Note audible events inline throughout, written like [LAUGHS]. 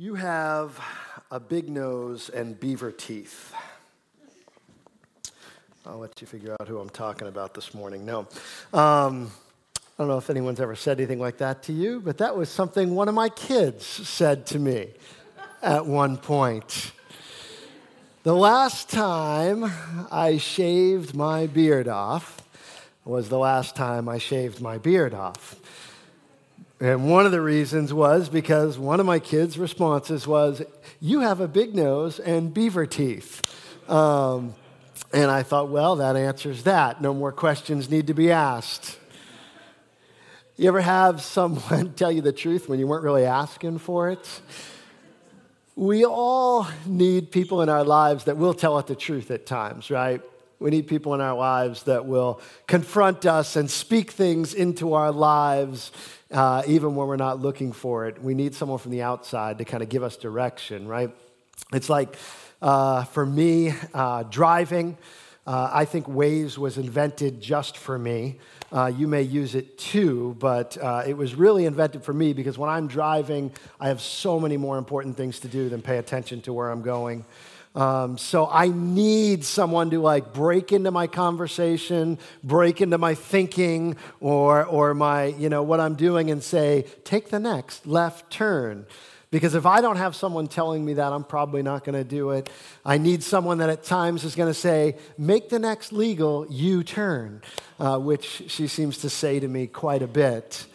You have a big nose and beaver teeth. I'll let you figure out who I'm talking about this morning. No. Um, I don't know if anyone's ever said anything like that to you, but that was something one of my kids said to me at one point. The last time I shaved my beard off was the last time I shaved my beard off. And one of the reasons was because one of my kids' responses was, You have a big nose and beaver teeth. Um, and I thought, well, that answers that. No more questions need to be asked. You ever have someone [LAUGHS] tell you the truth when you weren't really asking for it? We all need people in our lives that will tell us the truth at times, right? We need people in our lives that will confront us and speak things into our lives uh, even when we're not looking for it. We need someone from the outside to kind of give us direction, right? It's like uh, for me, uh, driving, uh, I think Waze was invented just for me. Uh, you may use it too, but uh, it was really invented for me because when I'm driving, I have so many more important things to do than pay attention to where I'm going. Um, so I need someone to like break into my conversation, break into my thinking, or or my you know what I'm doing, and say, take the next left turn. Because if I don't have someone telling me that, I'm probably not going to do it. I need someone that at times is going to say, make the next legal U turn, uh, which she seems to say to me quite a bit.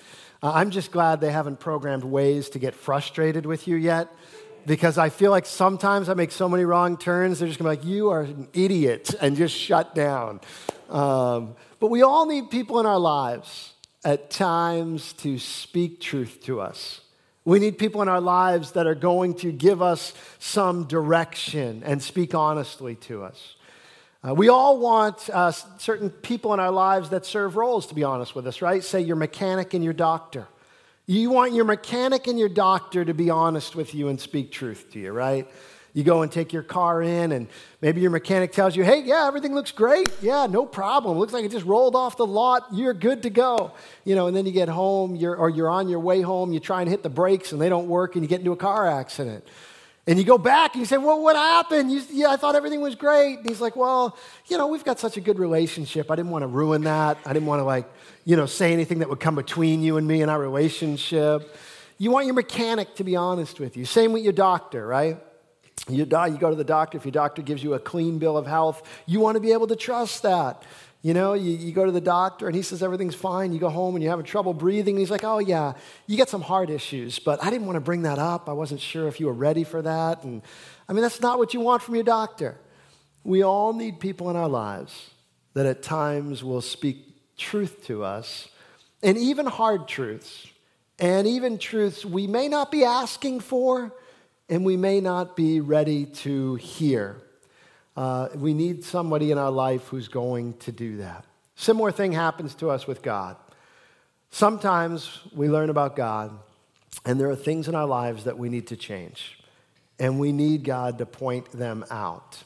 Uh, I'm just glad they haven't programmed Waze to get frustrated with you yet because I feel like sometimes I make so many wrong turns, they're just gonna be like, you are an idiot, and just shut down. Um, but we all need people in our lives at times to speak truth to us. We need people in our lives that are going to give us some direction and speak honestly to us. Uh, we all want uh, certain people in our lives that serve roles, to be honest with us, right? Say your mechanic and your doctor. You want your mechanic and your doctor to be honest with you and speak truth to you, right? You go and take your car in, and maybe your mechanic tells you, hey, yeah, everything looks great. Yeah, no problem. Looks like it just rolled off the lot. You're good to go. You know, and then you get home, you're, or you're on your way home, you try and hit the brakes, and they don't work, and you get into a car accident. And you go back and you say, Well, what happened? You, yeah, I thought everything was great. And he's like, Well, you know, we've got such a good relationship. I didn't want to ruin that. I didn't want to, like, you know, say anything that would come between you and me and our relationship. You want your mechanic to be honest with you. Same with your doctor, right? You, die, you go to the doctor, if your doctor gives you a clean bill of health, you want to be able to trust that. You know, you, you go to the doctor and he says everything's fine. You go home and you're having trouble breathing. And he's like, oh, yeah, you get some heart issues, but I didn't want to bring that up. I wasn't sure if you were ready for that. And I mean, that's not what you want from your doctor. We all need people in our lives that at times will speak truth to us, and even hard truths, and even truths we may not be asking for and we may not be ready to hear. Uh, we need somebody in our life who's going to do that. Similar thing happens to us with God. Sometimes we learn about God, and there are things in our lives that we need to change, and we need God to point them out.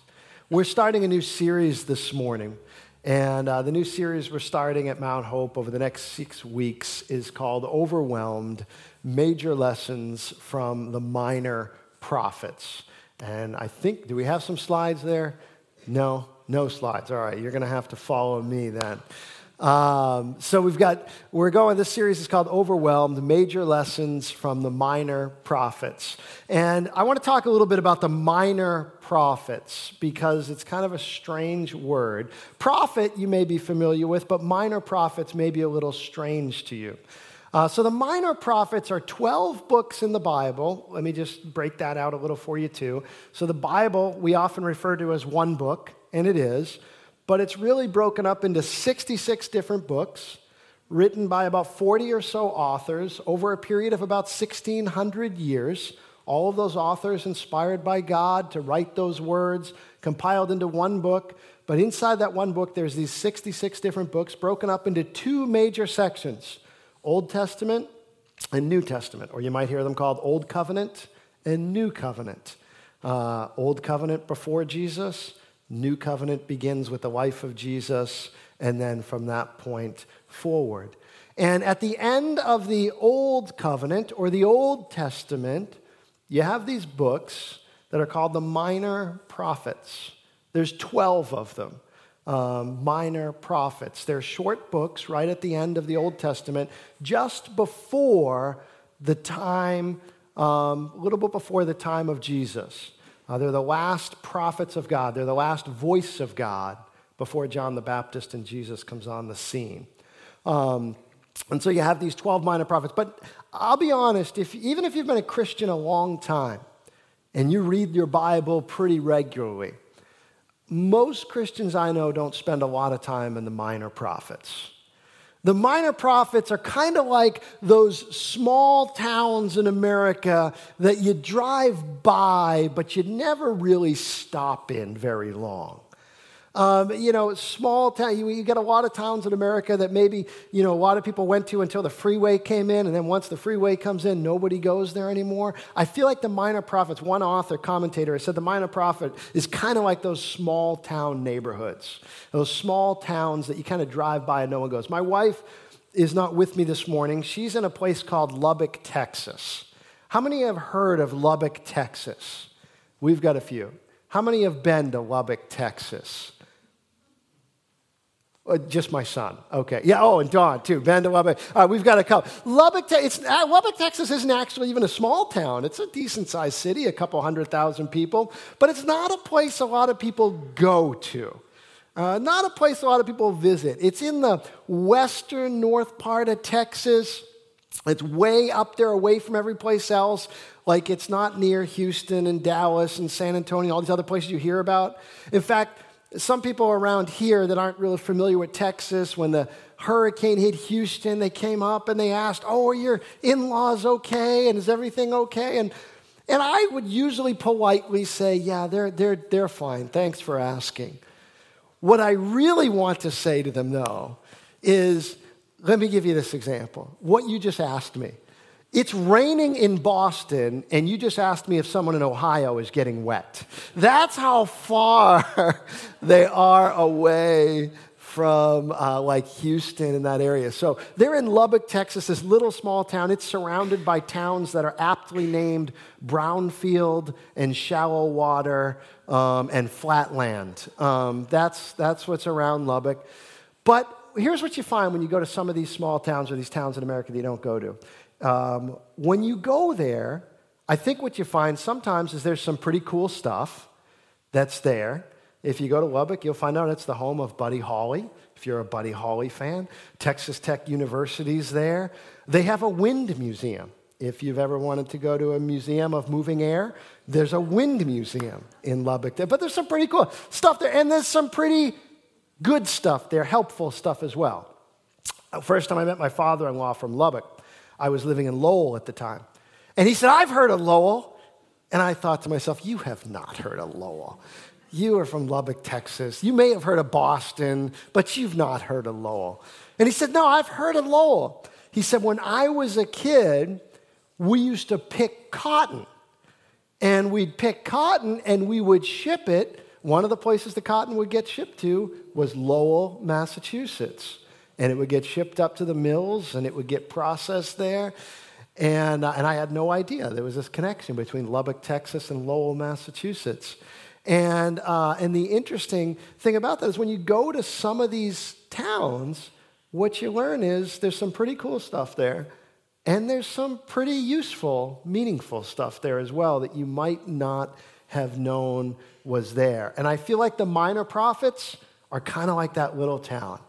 We're starting a new series this morning and uh, the new series we're starting at Mount Hope over the next six weeks is called Overwhelmed Major Lessons from the Minor Prophets. And I think, do we have some slides there? No, no slides. All right, you're going to have to follow me then. Um, so we've got, we're going, this series is called Overwhelmed Major Lessons from the Minor Prophets. And I want to talk a little bit about the minor prophets because it's kind of a strange word. Prophet, you may be familiar with, but minor prophets may be a little strange to you. Uh, so the minor prophets are 12 books in the Bible. Let me just break that out a little for you, too. So the Bible, we often refer to as one book, and it is but it's really broken up into 66 different books written by about 40 or so authors over a period of about 1,600 years. All of those authors inspired by God to write those words, compiled into one book. But inside that one book, there's these 66 different books broken up into two major sections Old Testament and New Testament, or you might hear them called Old Covenant and New Covenant. Uh, Old Covenant before Jesus, New covenant begins with the life of Jesus, and then from that point forward. And at the end of the Old Covenant or the Old Testament, you have these books that are called the minor prophets. There's 12 of them. Um, minor prophets. They're short books right at the end of the Old Testament, just before the time, um, a little bit before the time of Jesus. Uh, they're the last prophets of God, they're the last voice of God before John the Baptist and Jesus comes on the scene. Um, and so you have these 12 minor prophets. But I'll be honest, if, even if you've been a Christian a long time and you read your Bible pretty regularly, most Christians I know don't spend a lot of time in the minor prophets. The minor prophets are kind of like those small towns in America that you drive by, but you never really stop in very long. Um, you know, small town, you, you, get a lot of towns in America that maybe, you know, a lot of people went to until the freeway came in, and then once the freeway comes in, nobody goes there anymore. I feel like the minor prophets, one author, commentator, said the minor prophet is kind of like those small town neighborhoods, those small towns that you kind of drive by and no one goes. My wife is not with me this morning. She's in a place called Lubbock, Texas. How many have heard of Lubbock, Texas? We've got a few. How many have been to Lubbock, Texas? Uh, just my son. Okay. Yeah. Oh, and Dawn too. Ben to Lubbock. Right, we've got a couple. Lubbock, te- it's, uh, Lubbock, Texas isn't actually even a small town. It's a decent sized city, a couple hundred thousand people, but it's not a place a lot of people go to. Uh, not a place a lot of people visit. It's in the western north part of Texas. It's way up there, away from every place else. Like it's not near Houston and Dallas and San Antonio, all these other places you hear about. In fact, some people around here that aren't really familiar with Texas, when the hurricane hit Houston, they came up and they asked, Oh, are your in laws okay? And is everything okay? And, and I would usually politely say, Yeah, they're, they're, they're fine. Thanks for asking. What I really want to say to them, though, is let me give you this example. What you just asked me. It's raining in Boston, and you just asked me if someone in Ohio is getting wet. That's how far [LAUGHS] they are away from uh, like Houston in that area. So they're in Lubbock, Texas, this little small town. It's surrounded by towns that are aptly named Brownfield and Shallowater um, and Flatland. Um, that's, that's what's around Lubbock. But here's what you find when you go to some of these small towns or these towns in America that you don't go to um, when you go there, I think what you find sometimes is there's some pretty cool stuff that's there. If you go to Lubbock, you'll find out it's the home of Buddy Holly. If you're a Buddy Holly fan, Texas Tech University's there. They have a wind museum. If you've ever wanted to go to a museum of moving air, there's a wind museum in Lubbock there. But there's some pretty cool stuff there, and there's some pretty good stuff there, helpful stuff as well. First time I met my father in law from Lubbock, I was living in Lowell at the time. And he said, I've heard of Lowell. And I thought to myself, You have not heard of Lowell. You are from Lubbock, Texas. You may have heard of Boston, but you've not heard of Lowell. And he said, No, I've heard of Lowell. He said, When I was a kid, we used to pick cotton. And we'd pick cotton and we would ship it. One of the places the cotton would get shipped to was Lowell, Massachusetts and it would get shipped up to the mills and it would get processed there. And, uh, and I had no idea there was this connection between Lubbock, Texas, and Lowell, Massachusetts. And, uh, and the interesting thing about that is when you go to some of these towns, what you learn is there's some pretty cool stuff there, and there's some pretty useful, meaningful stuff there as well that you might not have known was there. And I feel like the minor prophets are kind of like that little town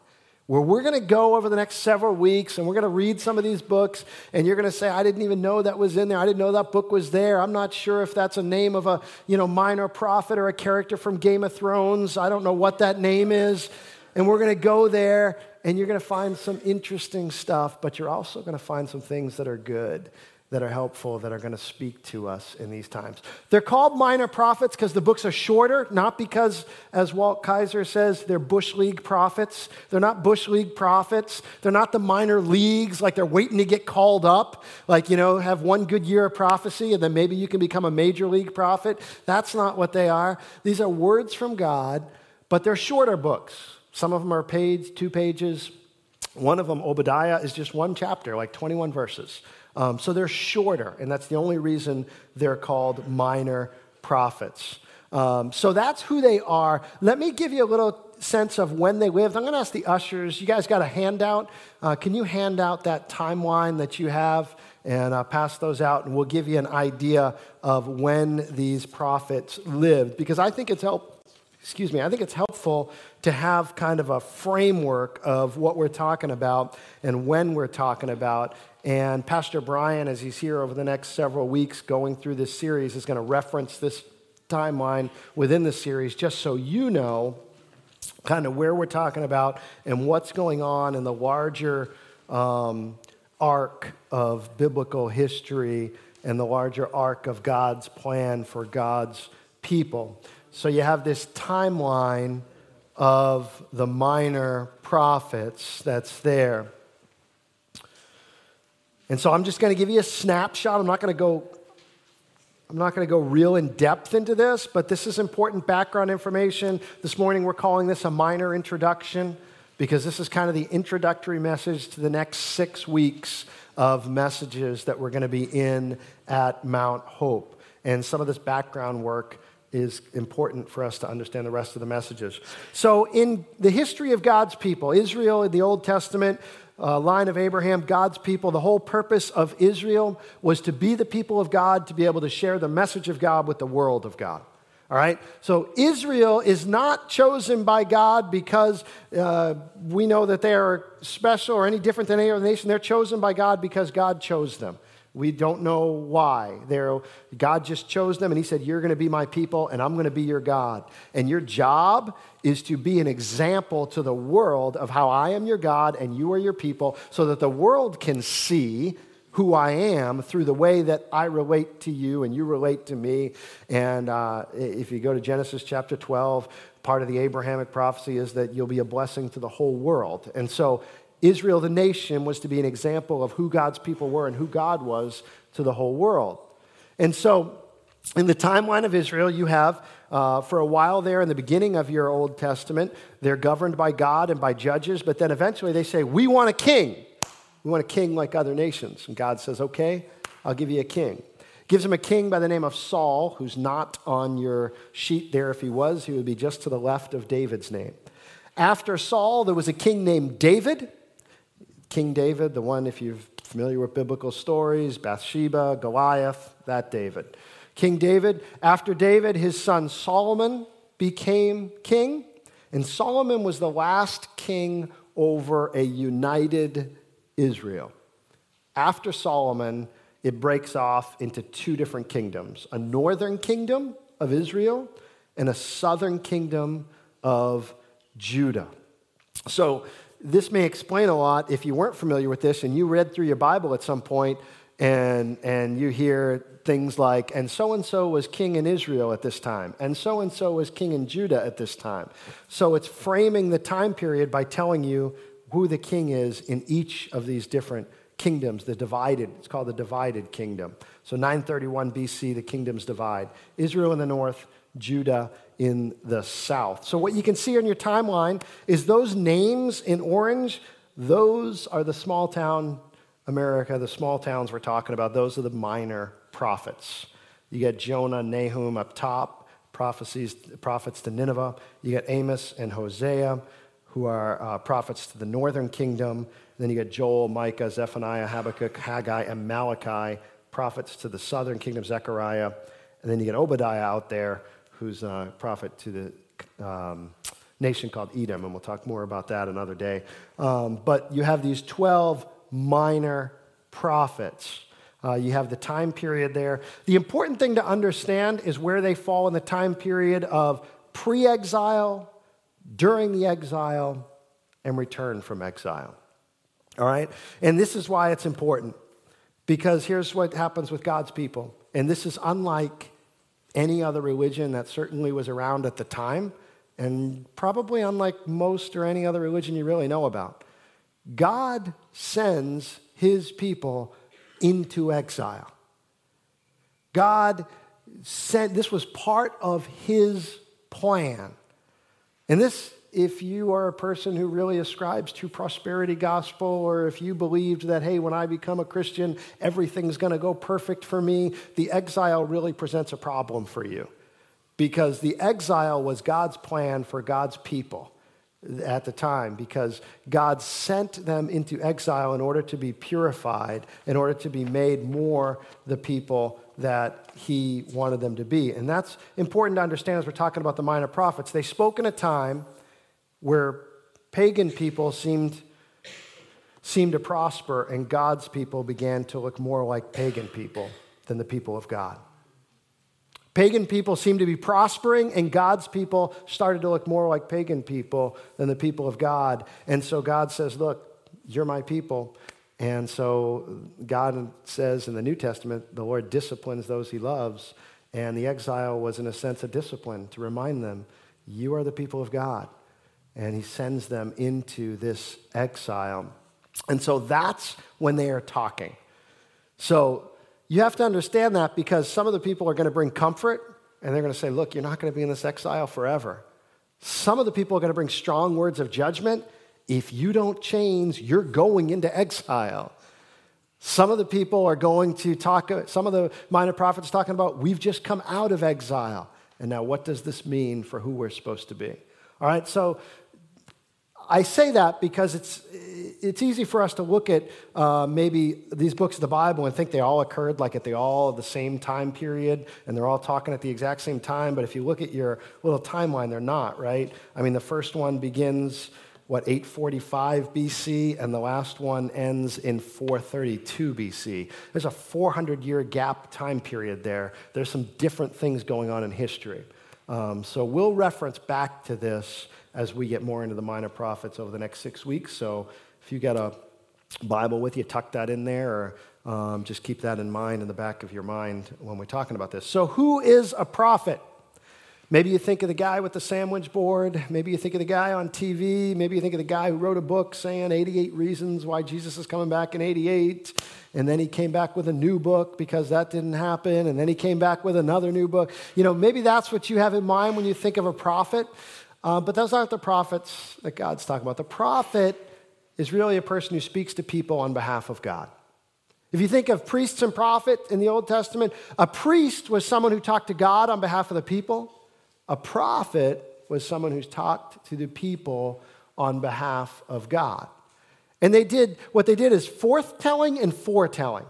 where we're going to go over the next several weeks and we're going to read some of these books and you're going to say i didn't even know that was in there. I didn't know that book was there. I'm not sure if that's a name of a you know minor prophet or a character from game of thrones. I don't know what that name is. And we're going to go there and you're going to find some interesting stuff but you're also going to find some things that are good that are helpful that are going to speak to us in these times. They're called minor prophets because the books are shorter, not because, as Walt Kaiser says, they're Bush League prophets. They're not Bush League prophets. They're not the minor leagues, like they're waiting to get called up, like, you know, have one good year of prophecy and then maybe you can become a major league prophet. That's not what they are. These are words from God, but they're shorter books. Some of them are page, two pages. One of them, Obadiah, is just one chapter, like 21 verses. Um, so they're shorter, and that's the only reason they're called minor prophets. Um, so that's who they are. Let me give you a little sense of when they lived. I'm going to ask the ushers. You guys got a handout? Uh, can you hand out that timeline that you have and uh, pass those out? And we'll give you an idea of when these prophets lived because I think it's help. Excuse me. I think it's helpful to have kind of a framework of what we're talking about and when we're talking about. And Pastor Brian, as he's here over the next several weeks going through this series, is going to reference this timeline within the series just so you know kind of where we're talking about and what's going on in the larger um, arc of biblical history and the larger arc of God's plan for God's people. So you have this timeline of the minor prophets that's there. And so I'm just going to give you a snapshot. I'm not going to go I'm not going to go real in depth into this, but this is important background information. This morning we're calling this a minor introduction because this is kind of the introductory message to the next six weeks of messages that we're going to be in at Mount Hope. And some of this background work is important for us to understand the rest of the messages. So, in the history of God's people, Israel in the Old Testament, uh, line of Abraham, God's people, the whole purpose of Israel was to be the people of God, to be able to share the message of God with the world of God. All right? So Israel is not chosen by God because uh, we know that they are special or any different than any other nation. They're chosen by God because God chose them. We don't know why. They're, God just chose them and He said, You're going to be my people and I'm going to be your God. And your job is to be an example to the world of how I am your God and you are your people so that the world can see who I am through the way that I relate to you and you relate to me. And uh, if you go to Genesis chapter 12, part of the Abrahamic prophecy is that you'll be a blessing to the whole world. And so Israel, the nation, was to be an example of who God's people were and who God was to the whole world. And so, in the timeline of Israel, you have uh, for a while there in the beginning of your Old Testament, they're governed by God and by judges, but then eventually they say, We want a king. We want a king like other nations. And God says, Okay, I'll give you a king. Gives him a king by the name of Saul, who's not on your sheet there. If he was, he would be just to the left of David's name. After Saul, there was a king named David King David, the one, if you're familiar with biblical stories, Bathsheba, Goliath, that David. King David, after David, his son Solomon became king, and Solomon was the last king over a united Israel. After Solomon, it breaks off into two different kingdoms a northern kingdom of Israel and a southern kingdom of Judah. So this may explain a lot if you weren't familiar with this and you read through your Bible at some point and, and you hear things like, and so and so was king in Israel at this time, and so and so was king in Judah at this time. So it's framing the time period by telling you who the king is in each of these different kingdoms, the divided, it's called the divided kingdom. So 931 BC, the kingdoms divide Israel in the north, Judah in the south. So, what you can see on your timeline is those names in orange, those are the small town America, the small towns we're talking about. Those are the minor prophets. You got Jonah, Nahum up top, prophecies, prophets to Nineveh. You got Amos and Hosea, who are uh, prophets to the northern kingdom. Then you got Joel, Micah, Zephaniah, Habakkuk, Haggai, and Malachi, prophets to the southern kingdom, Zechariah. And then you get Obadiah out there, who's a prophet to the um, nation called Edom, and we'll talk more about that another day. Um, but you have these 12 minor prophets. Uh, you have the time period there. The important thing to understand is where they fall in the time period of pre exile, during the exile, and return from exile. All right? And this is why it's important. Because here's what happens with God's people. And this is unlike any other religion that certainly was around at the time, and probably unlike most or any other religion you really know about. God sends his people into exile. God sent, this was part of his plan. And this if you are a person who really ascribes to prosperity gospel or if you believed that hey when i become a christian everything's going to go perfect for me the exile really presents a problem for you because the exile was god's plan for god's people at the time because God sent them into exile in order to be purified, in order to be made more the people that He wanted them to be. And that's important to understand as we're talking about the minor prophets. They spoke in a time where pagan people seemed, seemed to prosper, and God's people began to look more like pagan people than the people of God. Pagan people seemed to be prospering, and God's people started to look more like pagan people than the people of God. And so God says, Look, you're my people. And so God says in the New Testament, the Lord disciplines those he loves. And the exile was, in a sense, a discipline to remind them, You are the people of God. And he sends them into this exile. And so that's when they are talking. So you have to understand that because some of the people are going to bring comfort and they're going to say, Look, you're not going to be in this exile forever. Some of the people are going to bring strong words of judgment. If you don't change, you're going into exile. Some of the people are going to talk, some of the minor prophets talking about, we've just come out of exile. And now, what does this mean for who we're supposed to be? All right, so I say that because it's, it's easy for us to look at uh, maybe these books of the Bible and think they all occurred like at the all the same time period and they're all talking at the exact same time. But if you look at your little timeline, they're not, right? I mean, the first one begins, what, 845 BC, and the last one ends in 432 BC. There's a 400 year gap time period there. There's some different things going on in history. Um, so we'll reference back to this as we get more into the minor prophets over the next six weeks. So if you got a Bible with you, tuck that in there, or um, just keep that in mind in the back of your mind when we're talking about this. So, who is a prophet? Maybe you think of the guy with the sandwich board. Maybe you think of the guy on TV. Maybe you think of the guy who wrote a book saying 88 reasons why Jesus is coming back in 88. And then he came back with a new book because that didn't happen. And then he came back with another new book. You know, maybe that's what you have in mind when you think of a prophet. Uh, but those aren't the prophets that God's talking about. The prophet is really a person who speaks to people on behalf of God. If you think of priests and prophets in the Old Testament, a priest was someone who talked to God on behalf of the people. A prophet was someone who's talked to the people on behalf of God. And they did what they did is forthtelling and foretelling.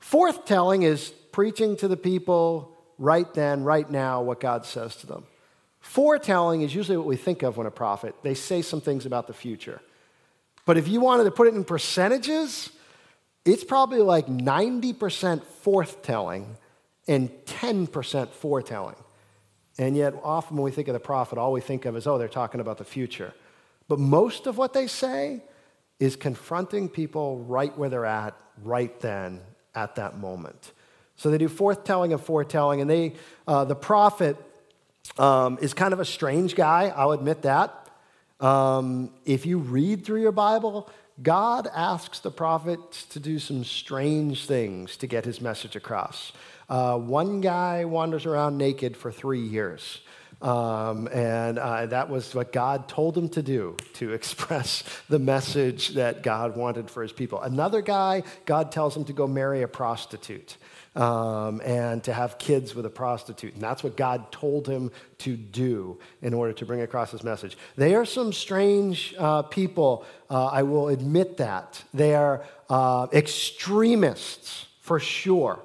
Forthtelling is preaching to the people right then, right now, what God says to them. Foretelling is usually what we think of when a prophet, they say some things about the future. But if you wanted to put it in percentages, it's probably like 90% forthtelling and 10% foretelling. And yet, often when we think of the prophet, all we think of is, oh, they're talking about the future. But most of what they say is confronting people right where they're at, right then, at that moment. So they do forthtelling and foretelling, and they, uh, the prophet um, is kind of a strange guy, I'll admit that. Um, if you read through your Bible, God asks the prophets to do some strange things to get his message across. Uh, one guy wanders around naked for three years. Um, and uh, that was what God told him to do to [LAUGHS] express the message that God wanted for his people. Another guy, God tells him to go marry a prostitute um, and to have kids with a prostitute. And that's what God told him to do in order to bring across his message. They are some strange uh, people, uh, I will admit that. They are uh, extremists for sure.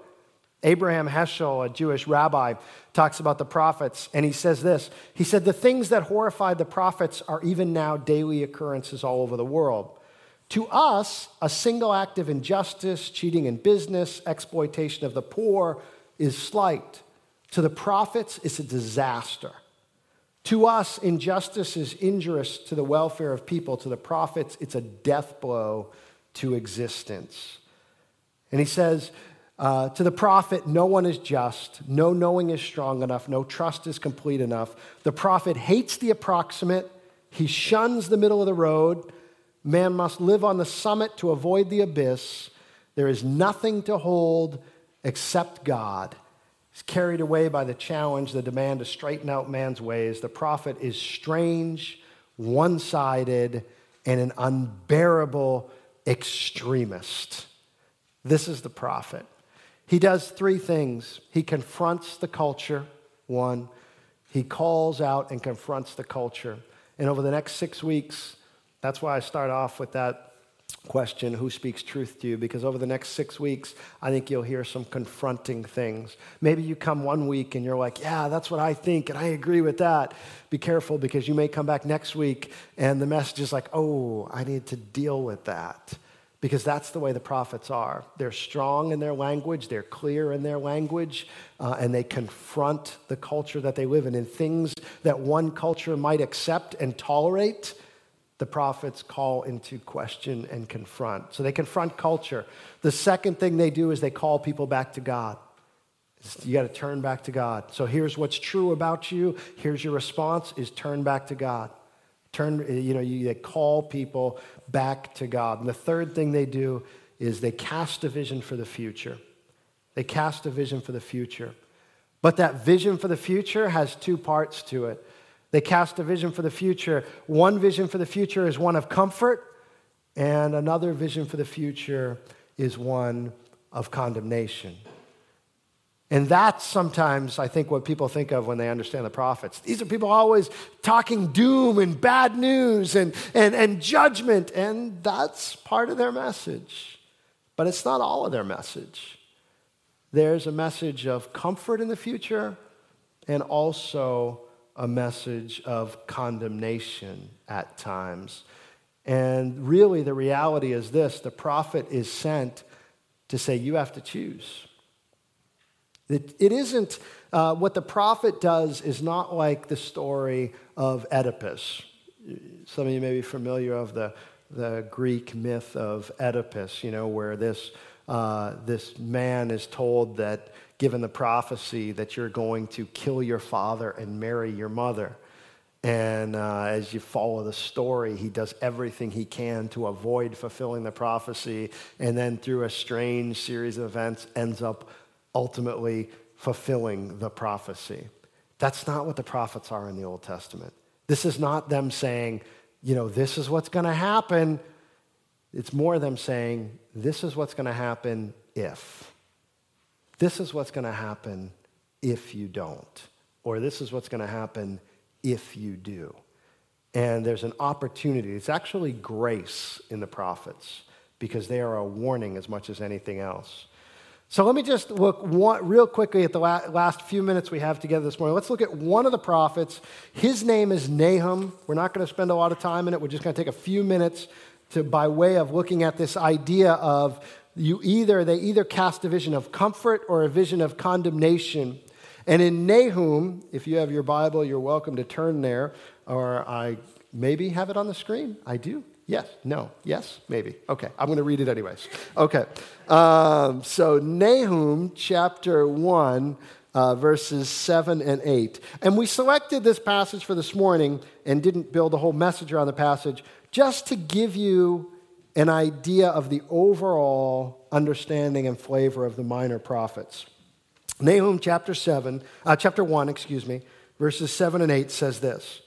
Abraham Heschel, a Jewish rabbi, talks about the prophets, and he says this He said, The things that horrified the prophets are even now daily occurrences all over the world. To us, a single act of injustice, cheating in business, exploitation of the poor is slight. To the prophets, it's a disaster. To us, injustice is injurious to the welfare of people. To the prophets, it's a death blow to existence. And he says, uh, to the prophet, no one is just, no knowing is strong enough, no trust is complete enough. The prophet hates the approximate, he shuns the middle of the road. Man must live on the summit to avoid the abyss. There is nothing to hold except God. He's carried away by the challenge, the demand to straighten out man's ways. The prophet is strange, one sided, and an unbearable extremist. This is the prophet. He does three things. He confronts the culture, one, he calls out and confronts the culture. And over the next six weeks, that's why I start off with that question who speaks truth to you? Because over the next six weeks i think you'll hear some confronting things. Maybe you come one week and you're like yeah that's what i think and i agree with that. Be careful because you may come back next week and the message is like oh i need to deal with that because that's the way the prophets are they're strong in their language they're clear in their language uh, and they confront the culture that they live in and things that one culture might accept and tolerate the prophets call into question and confront. So they confront culture. The second thing they do is they call people back to God. You got to turn back to God. So here's what's true about you. Here's your response is turn back to God. Turn, uh, you know, you, they call people back to God. And the third thing they do is they cast a vision for the future. They cast a vision for the future. But that vision for the future has two parts to it. They cast a vision for the future. One vision for the future is one of comfort, and another vision for the future is one of condemnation. And that's sometimes, I think, what people think of when they understand the prophets. These are people always talking doom and bad news and, and, and judgment, and that's part of their message. But it's not all of their message. There's a message of comfort in the future and also a message of condemnation at times. And really, the reality is this the prophet is sent to say, You have to choose. It, it isn't, uh, what the prophet does is not like the story of Oedipus. Some of you may be familiar of the, the Greek myth of Oedipus, you know, where this, uh, this man is told that given the prophecy that you're going to kill your father and marry your mother. And uh, as you follow the story, he does everything he can to avoid fulfilling the prophecy. And then, through a strange series of events, ends up ultimately fulfilling the prophecy. That's not what the prophets are in the Old Testament. This is not them saying, you know, this is what's going to happen. It's more them saying, this is what's going to happen if. This is what's going to happen if you don't, or this is what's going to happen if you do. And there's an opportunity. It's actually grace in the prophets because they are a warning as much as anything else. So let me just look one, real quickly at the last few minutes we have together this morning. Let's look at one of the prophets. His name is Nahum. We're not going to spend a lot of time in it. We're just going to take a few minutes to, by way of looking at this idea of you either they either cast a vision of comfort or a vision of condemnation. And in Nahum, if you have your Bible, you're welcome to turn there, or I maybe have it on the screen. I do. Yes, no, yes, maybe. Okay, I'm going to read it anyways. Okay, um, so Nahum chapter 1, uh, verses 7 and 8. And we selected this passage for this morning and didn't build a whole message around the passage just to give you an idea of the overall understanding and flavor of the minor prophets. Nahum chapter 7, uh, chapter 1, excuse me, verses 7 and 8 says this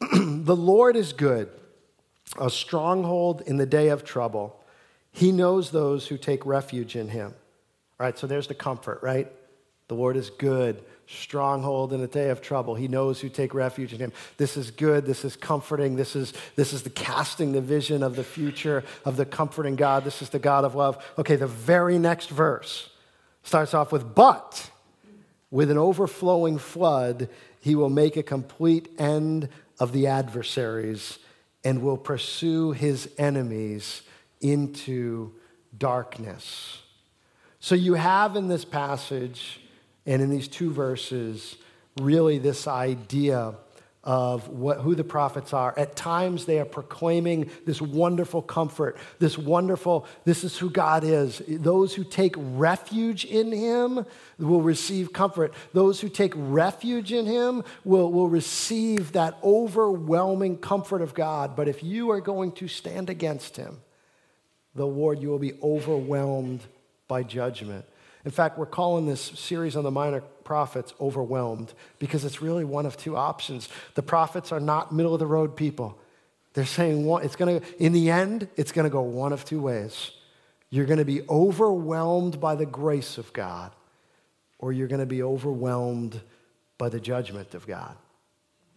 [CLEARS THROAT] The Lord is good, a stronghold in the day of trouble. He knows those who take refuge in him. All right, so there's the comfort, right? The Lord is good, stronghold in the day of trouble. He knows who take refuge in him. This is good. This is comforting. This is, this is the casting the vision of the future of the comforting God. This is the God of love. Okay, the very next verse starts off with, but with an overflowing flood, he will make a complete end of the adversaries and will pursue his enemies into darkness. So you have in this passage and in these two verses, really this idea of what, who the prophets are. At times, they are proclaiming this wonderful comfort, this wonderful, this is who God is. Those who take refuge in Him will receive comfort. Those who take refuge in Him will, will receive that overwhelming comfort of God. But if you are going to stand against Him, the Lord, you will be overwhelmed by judgment. In fact, we're calling this series on the minor prophets overwhelmed because it's really one of two options. The prophets are not middle of the road people. They're saying one, it's going to, in the end, it's going to go one of two ways. You're going to be overwhelmed by the grace of God, or you're going to be overwhelmed by the judgment of God.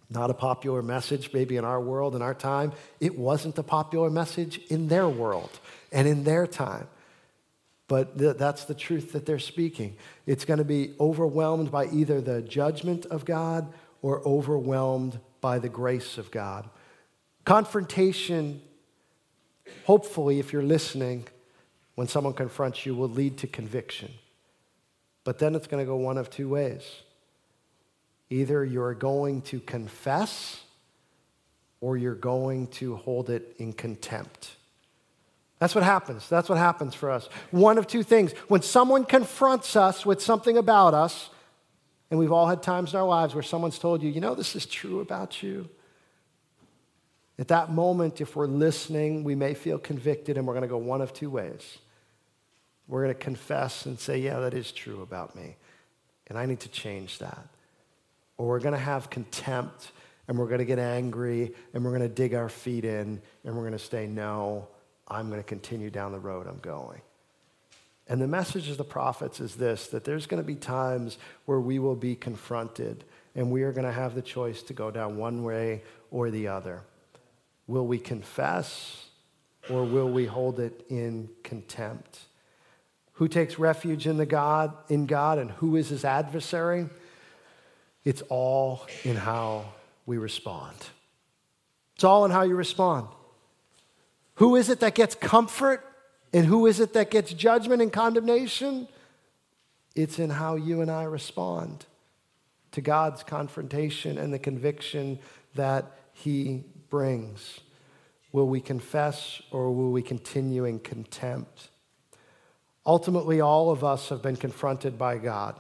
Not a popular message, maybe in our world, in our time. It wasn't a popular message in their world and in their time. But th- that's the truth that they're speaking. It's going to be overwhelmed by either the judgment of God or overwhelmed by the grace of God. Confrontation, hopefully, if you're listening, when someone confronts you, will lead to conviction. But then it's going to go one of two ways. Either you're going to confess or you're going to hold it in contempt. That's what happens. That's what happens for us. One of two things. When someone confronts us with something about us, and we've all had times in our lives where someone's told you, you know, this is true about you. At that moment, if we're listening, we may feel convicted, and we're going to go one of two ways. We're going to confess and say, yeah, that is true about me, and I need to change that. Or we're going to have contempt, and we're going to get angry, and we're going to dig our feet in, and we're going to say, no, I'm going to continue down the road I'm going. And the message of the prophets is this that there's going to be times where we will be confronted and we are going to have the choice to go down one way or the other. Will we confess or will we hold it in contempt? Who takes refuge in the God in God and who is his adversary? It's all in how we respond. It's all in how you respond. Who is it that gets comfort and who is it that gets judgment and condemnation? It's in how you and I respond to God's confrontation and the conviction that He brings. Will we confess or will we continue in contempt? Ultimately, all of us have been confronted by God,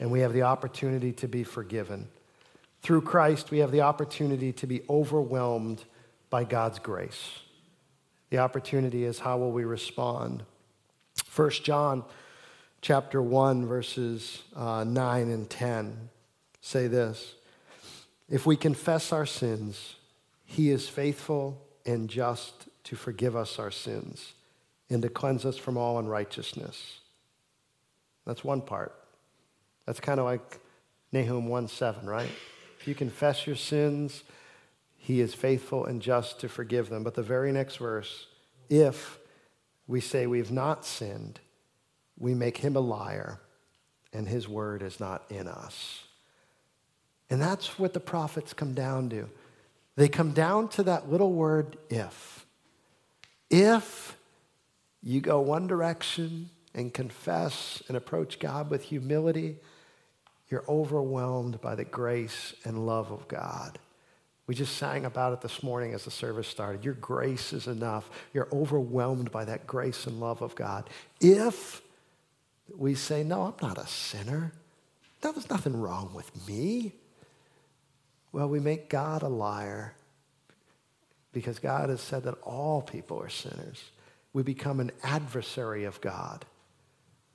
and we have the opportunity to be forgiven. Through Christ, we have the opportunity to be overwhelmed by God's grace. The opportunity is how will we respond? 1 John chapter 1 verses uh, 9 and 10 say this. If we confess our sins, he is faithful and just to forgive us our sins and to cleanse us from all unrighteousness. That's one part. That's kind of like Nahum 1 7, right? If you confess your sins, he is faithful and just to forgive them. But the very next verse, if we say we've not sinned, we make him a liar, and his word is not in us. And that's what the prophets come down to. They come down to that little word, if. If you go one direction and confess and approach God with humility, you're overwhelmed by the grace and love of God. We just sang about it this morning as the service started. Your grace is enough. You're overwhelmed by that grace and love of God. If we say, No, I'm not a sinner, no, there's nothing wrong with me. Well, we make God a liar because God has said that all people are sinners. We become an adversary of God.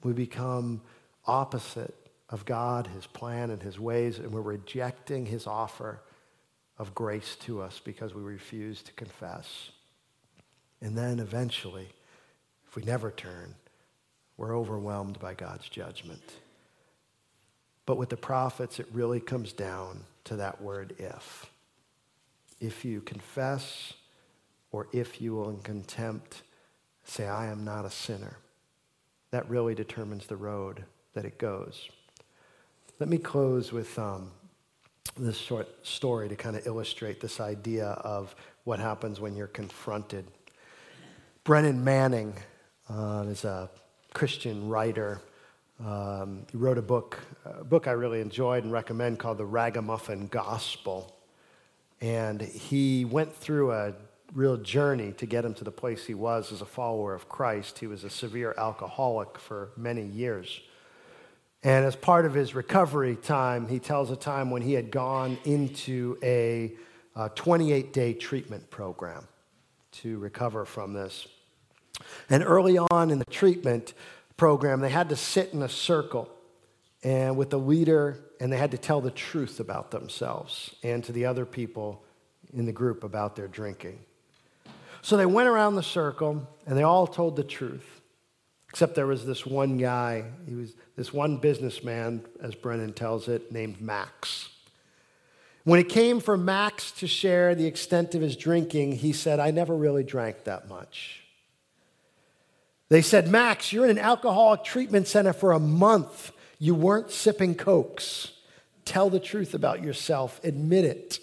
We become opposite of God, his plan, and his ways, and we're rejecting his offer of grace to us because we refuse to confess. And then eventually, if we never turn, we're overwhelmed by God's judgment. But with the prophets, it really comes down to that word if. If you confess or if you will in contempt say, I am not a sinner, that really determines the road that it goes. Let me close with um, this short story to kind of illustrate this idea of what happens when you're confronted. Brennan Manning uh, is a Christian writer. Um, he wrote a book, a book I really enjoyed and recommend called The Ragamuffin Gospel. And he went through a real journey to get him to the place he was as a follower of Christ. He was a severe alcoholic for many years. And as part of his recovery time, he tells a time when he had gone into a 28 day treatment program to recover from this. And early on in the treatment program, they had to sit in a circle and with the leader, and they had to tell the truth about themselves and to the other people in the group about their drinking. So they went around the circle and they all told the truth. Except there was this one guy, he was this one businessman, as Brennan tells it, named Max. When it came for Max to share the extent of his drinking, he said, I never really drank that much. They said, Max, you're in an alcoholic treatment center for a month. You weren't sipping Cokes. Tell the truth about yourself, admit it.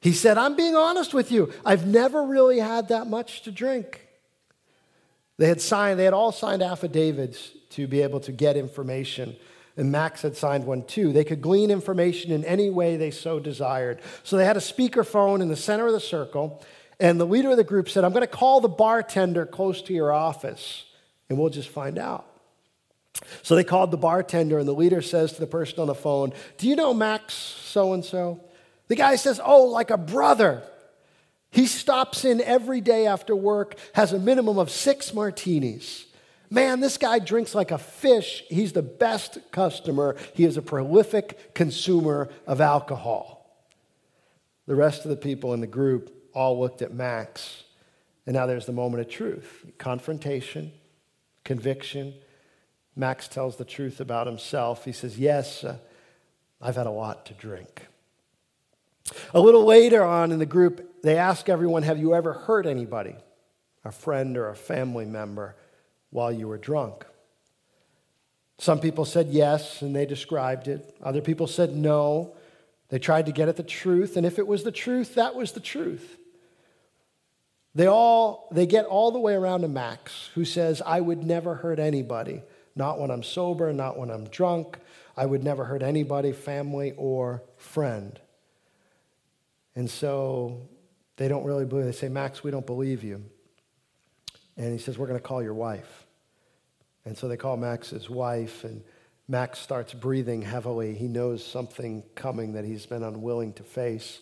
He said, I'm being honest with you. I've never really had that much to drink. They had signed, they had all signed affidavits to be able to get information. And Max had signed one too. They could glean information in any way they so desired. So they had a speakerphone in the center of the circle, and the leader of the group said, I'm going to call the bartender close to your office, and we'll just find out. So they called the bartender, and the leader says to the person on the phone, Do you know Max so and so? The guy says, Oh, like a brother. He stops in every day after work, has a minimum of six martinis. Man, this guy drinks like a fish. He's the best customer. He is a prolific consumer of alcohol. The rest of the people in the group all looked at Max, and now there's the moment of truth confrontation, conviction. Max tells the truth about himself. He says, Yes, uh, I've had a lot to drink. A little later on in the group, they ask everyone, Have you ever hurt anybody, a friend or a family member, while you were drunk? Some people said yes, and they described it. Other people said no. They tried to get at the truth, and if it was the truth, that was the truth. They all they get all the way around to Max, who says, I would never hurt anybody, not when I'm sober, not when I'm drunk. I would never hurt anybody, family or friend. And so they don't really believe. They say, Max, we don't believe you. And he says, We're going to call your wife. And so they call Max's wife, and Max starts breathing heavily. He knows something coming that he's been unwilling to face.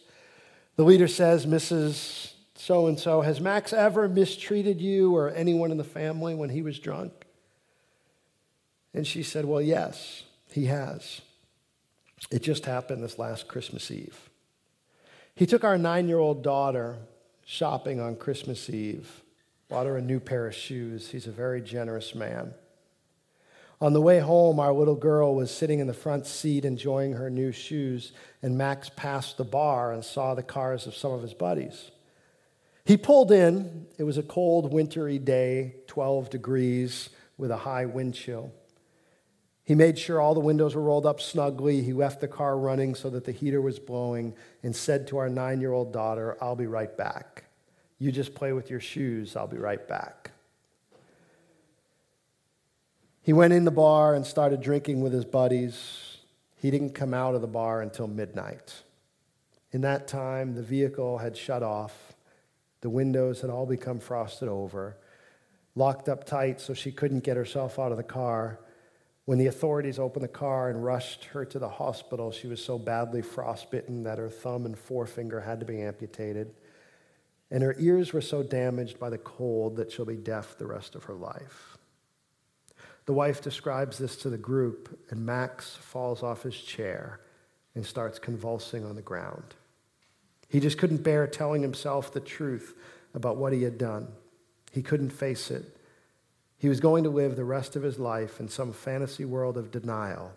The leader says, Mrs. So and so, has Max ever mistreated you or anyone in the family when he was drunk? And she said, Well, yes, he has. It just happened this last Christmas Eve. He took our nine year old daughter shopping on Christmas Eve, bought her a new pair of shoes. He's a very generous man. On the way home, our little girl was sitting in the front seat enjoying her new shoes, and Max passed the bar and saw the cars of some of his buddies. He pulled in. It was a cold, wintry day, 12 degrees, with a high wind chill. He made sure all the windows were rolled up snugly. He left the car running so that the heater was blowing and said to our nine year old daughter, I'll be right back. You just play with your shoes, I'll be right back. He went in the bar and started drinking with his buddies. He didn't come out of the bar until midnight. In that time, the vehicle had shut off, the windows had all become frosted over, locked up tight so she couldn't get herself out of the car. When the authorities opened the car and rushed her to the hospital, she was so badly frostbitten that her thumb and forefinger had to be amputated. And her ears were so damaged by the cold that she'll be deaf the rest of her life. The wife describes this to the group, and Max falls off his chair and starts convulsing on the ground. He just couldn't bear telling himself the truth about what he had done. He couldn't face it. He was going to live the rest of his life in some fantasy world of denial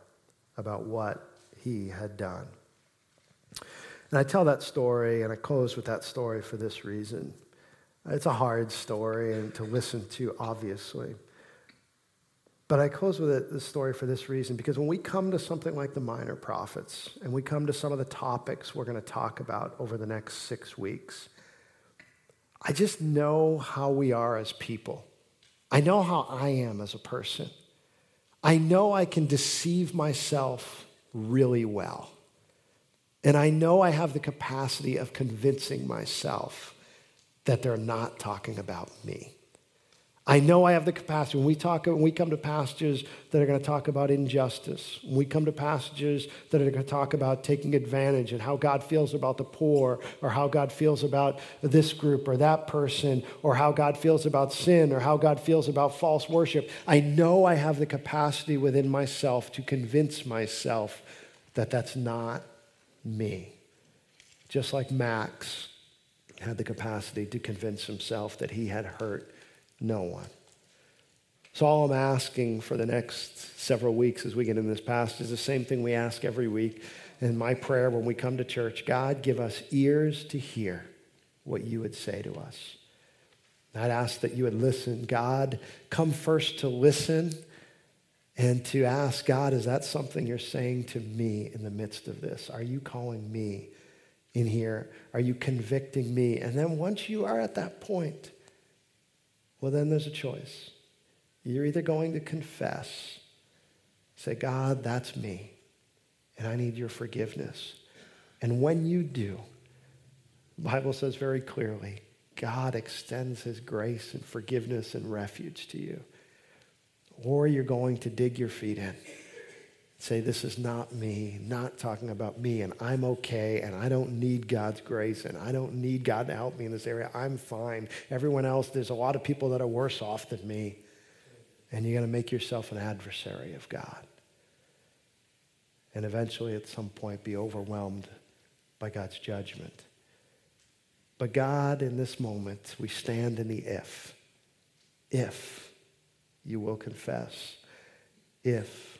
about what he had done. And I tell that story, and I close with that story for this reason. It's a hard story and to listen to, obviously. But I close with it, this story for this reason, because when we come to something like the minor prophets, and we come to some of the topics we're going to talk about over the next six weeks, I just know how we are as people. I know how I am as a person. I know I can deceive myself really well. And I know I have the capacity of convincing myself that they're not talking about me. I know I have the capacity. When we talk, when we come to passages that are going to talk about injustice, when we come to passages that are going to talk about taking advantage and how God feels about the poor, or how God feels about this group or that person, or how God feels about sin, or how God feels about false worship, I know I have the capacity within myself to convince myself that that's not me just like Max had the capacity to convince himself that he had hurt no one. So, all I'm asking for the next several weeks as we get in this passage is the same thing we ask every week. In my prayer when we come to church God, give us ears to hear what you would say to us. I'd ask that you would listen. God, come first to listen and to ask God, is that something you're saying to me in the midst of this? Are you calling me in here? Are you convicting me? And then once you are at that point, well, then there's a choice. You're either going to confess, say, God, that's me, and I need your forgiveness. And when you do, the Bible says very clearly, God extends his grace and forgiveness and refuge to you. Or you're going to dig your feet in. Say, this is not me, not talking about me, and I'm okay, and I don't need God's grace, and I don't need God to help me in this area. I'm fine. Everyone else, there's a lot of people that are worse off than me. And you're going to make yourself an adversary of God. And eventually, at some point, be overwhelmed by God's judgment. But God, in this moment, we stand in the if. If you will confess, if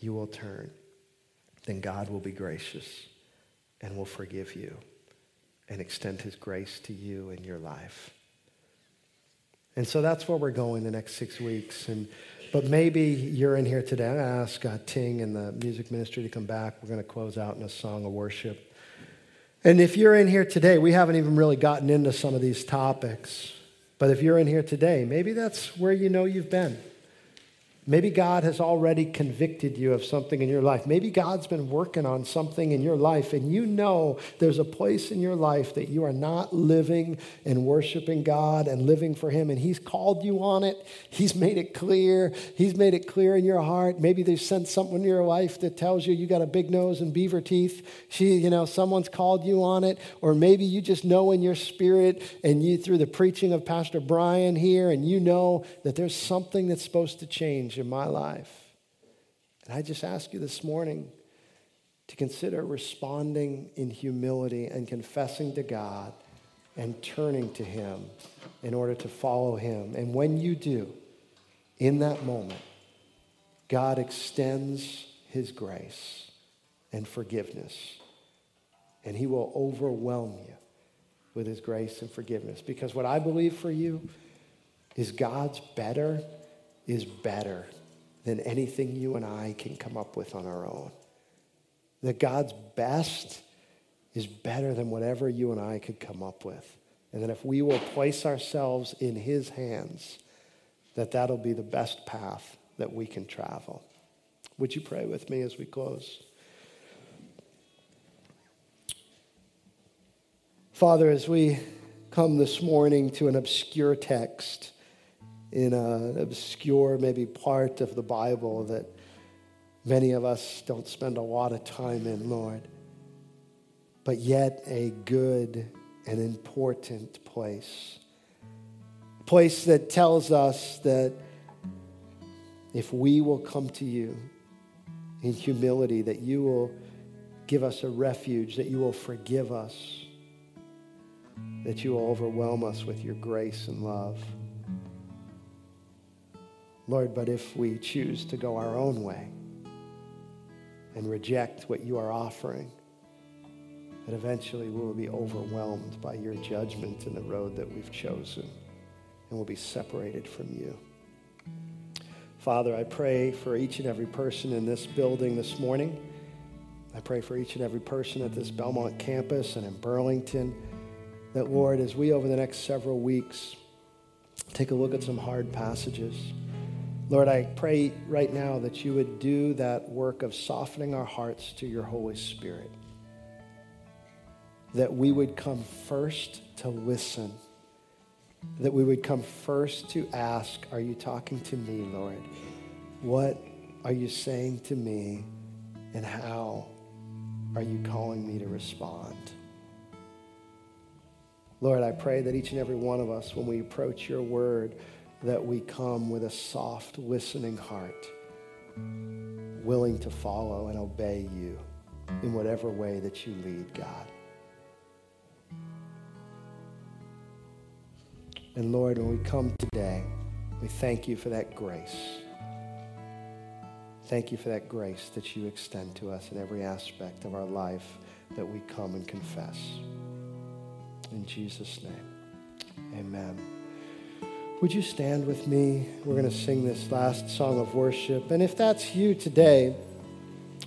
you will turn, then God will be gracious and will forgive you and extend his grace to you in your life. And so that's where we're going the next six weeks. And, but maybe you're in here today. I'm going to ask uh, Ting and the music ministry to come back. We're going to close out in a song of worship. And if you're in here today, we haven't even really gotten into some of these topics. But if you're in here today, maybe that's where you know you've been. Maybe God has already convicted you of something in your life. Maybe God's been working on something in your life, and you know there's a place in your life that you are not living and worshiping God and living for Him, and He's called you on it. He's made it clear. He's made it clear in your heart. Maybe they've sent something in your life that tells you you got a big nose and beaver teeth. She, you know, someone's called you on it, or maybe you just know in your spirit, and you through the preaching of Pastor Brian here, and you know that there's something that's supposed to change in my life. And I just ask you this morning to consider responding in humility and confessing to God and turning to Him in order to follow Him. And when you do, in that moment, God extends His grace and forgiveness, and He will overwhelm you with His grace and forgiveness. Because what I believe for you is God's better is better than anything you and I can come up with on our own. That God's best is better than whatever you and I could come up with. And that if we will place ourselves in his hands, that that'll be the best path that we can travel. Would you pray with me as we close? Father, as we come this morning to an obscure text, in an obscure, maybe part of the Bible that many of us don't spend a lot of time in, Lord, but yet a good and important place. A place that tells us that if we will come to you in humility, that you will give us a refuge, that you will forgive us, that you will overwhelm us with your grace and love. Lord, but if we choose to go our own way and reject what you are offering, that eventually we will be overwhelmed by your judgment in the road that we've chosen and will be separated from you. Father, I pray for each and every person in this building this morning. I pray for each and every person at this Belmont campus and in Burlington that, Lord, as we over the next several weeks take a look at some hard passages, Lord, I pray right now that you would do that work of softening our hearts to your Holy Spirit. That we would come first to listen. That we would come first to ask, Are you talking to me, Lord? What are you saying to me? And how are you calling me to respond? Lord, I pray that each and every one of us, when we approach your word, that we come with a soft, listening heart, willing to follow and obey you in whatever way that you lead, God. And Lord, when we come today, we thank you for that grace. Thank you for that grace that you extend to us in every aspect of our life that we come and confess. In Jesus' name, amen. Would you stand with me? We're going to sing this last song of worship. And if that's you today,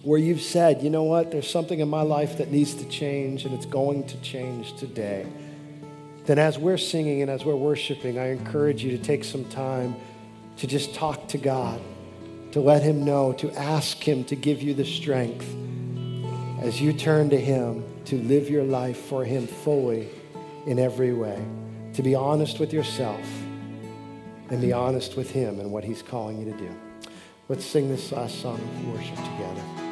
where you've said, you know what, there's something in my life that needs to change and it's going to change today, then as we're singing and as we're worshiping, I encourage you to take some time to just talk to God, to let Him know, to ask Him to give you the strength as you turn to Him to live your life for Him fully in every way, to be honest with yourself and be honest with Him and what He's calling you to do. Let's sing this last song of worship together.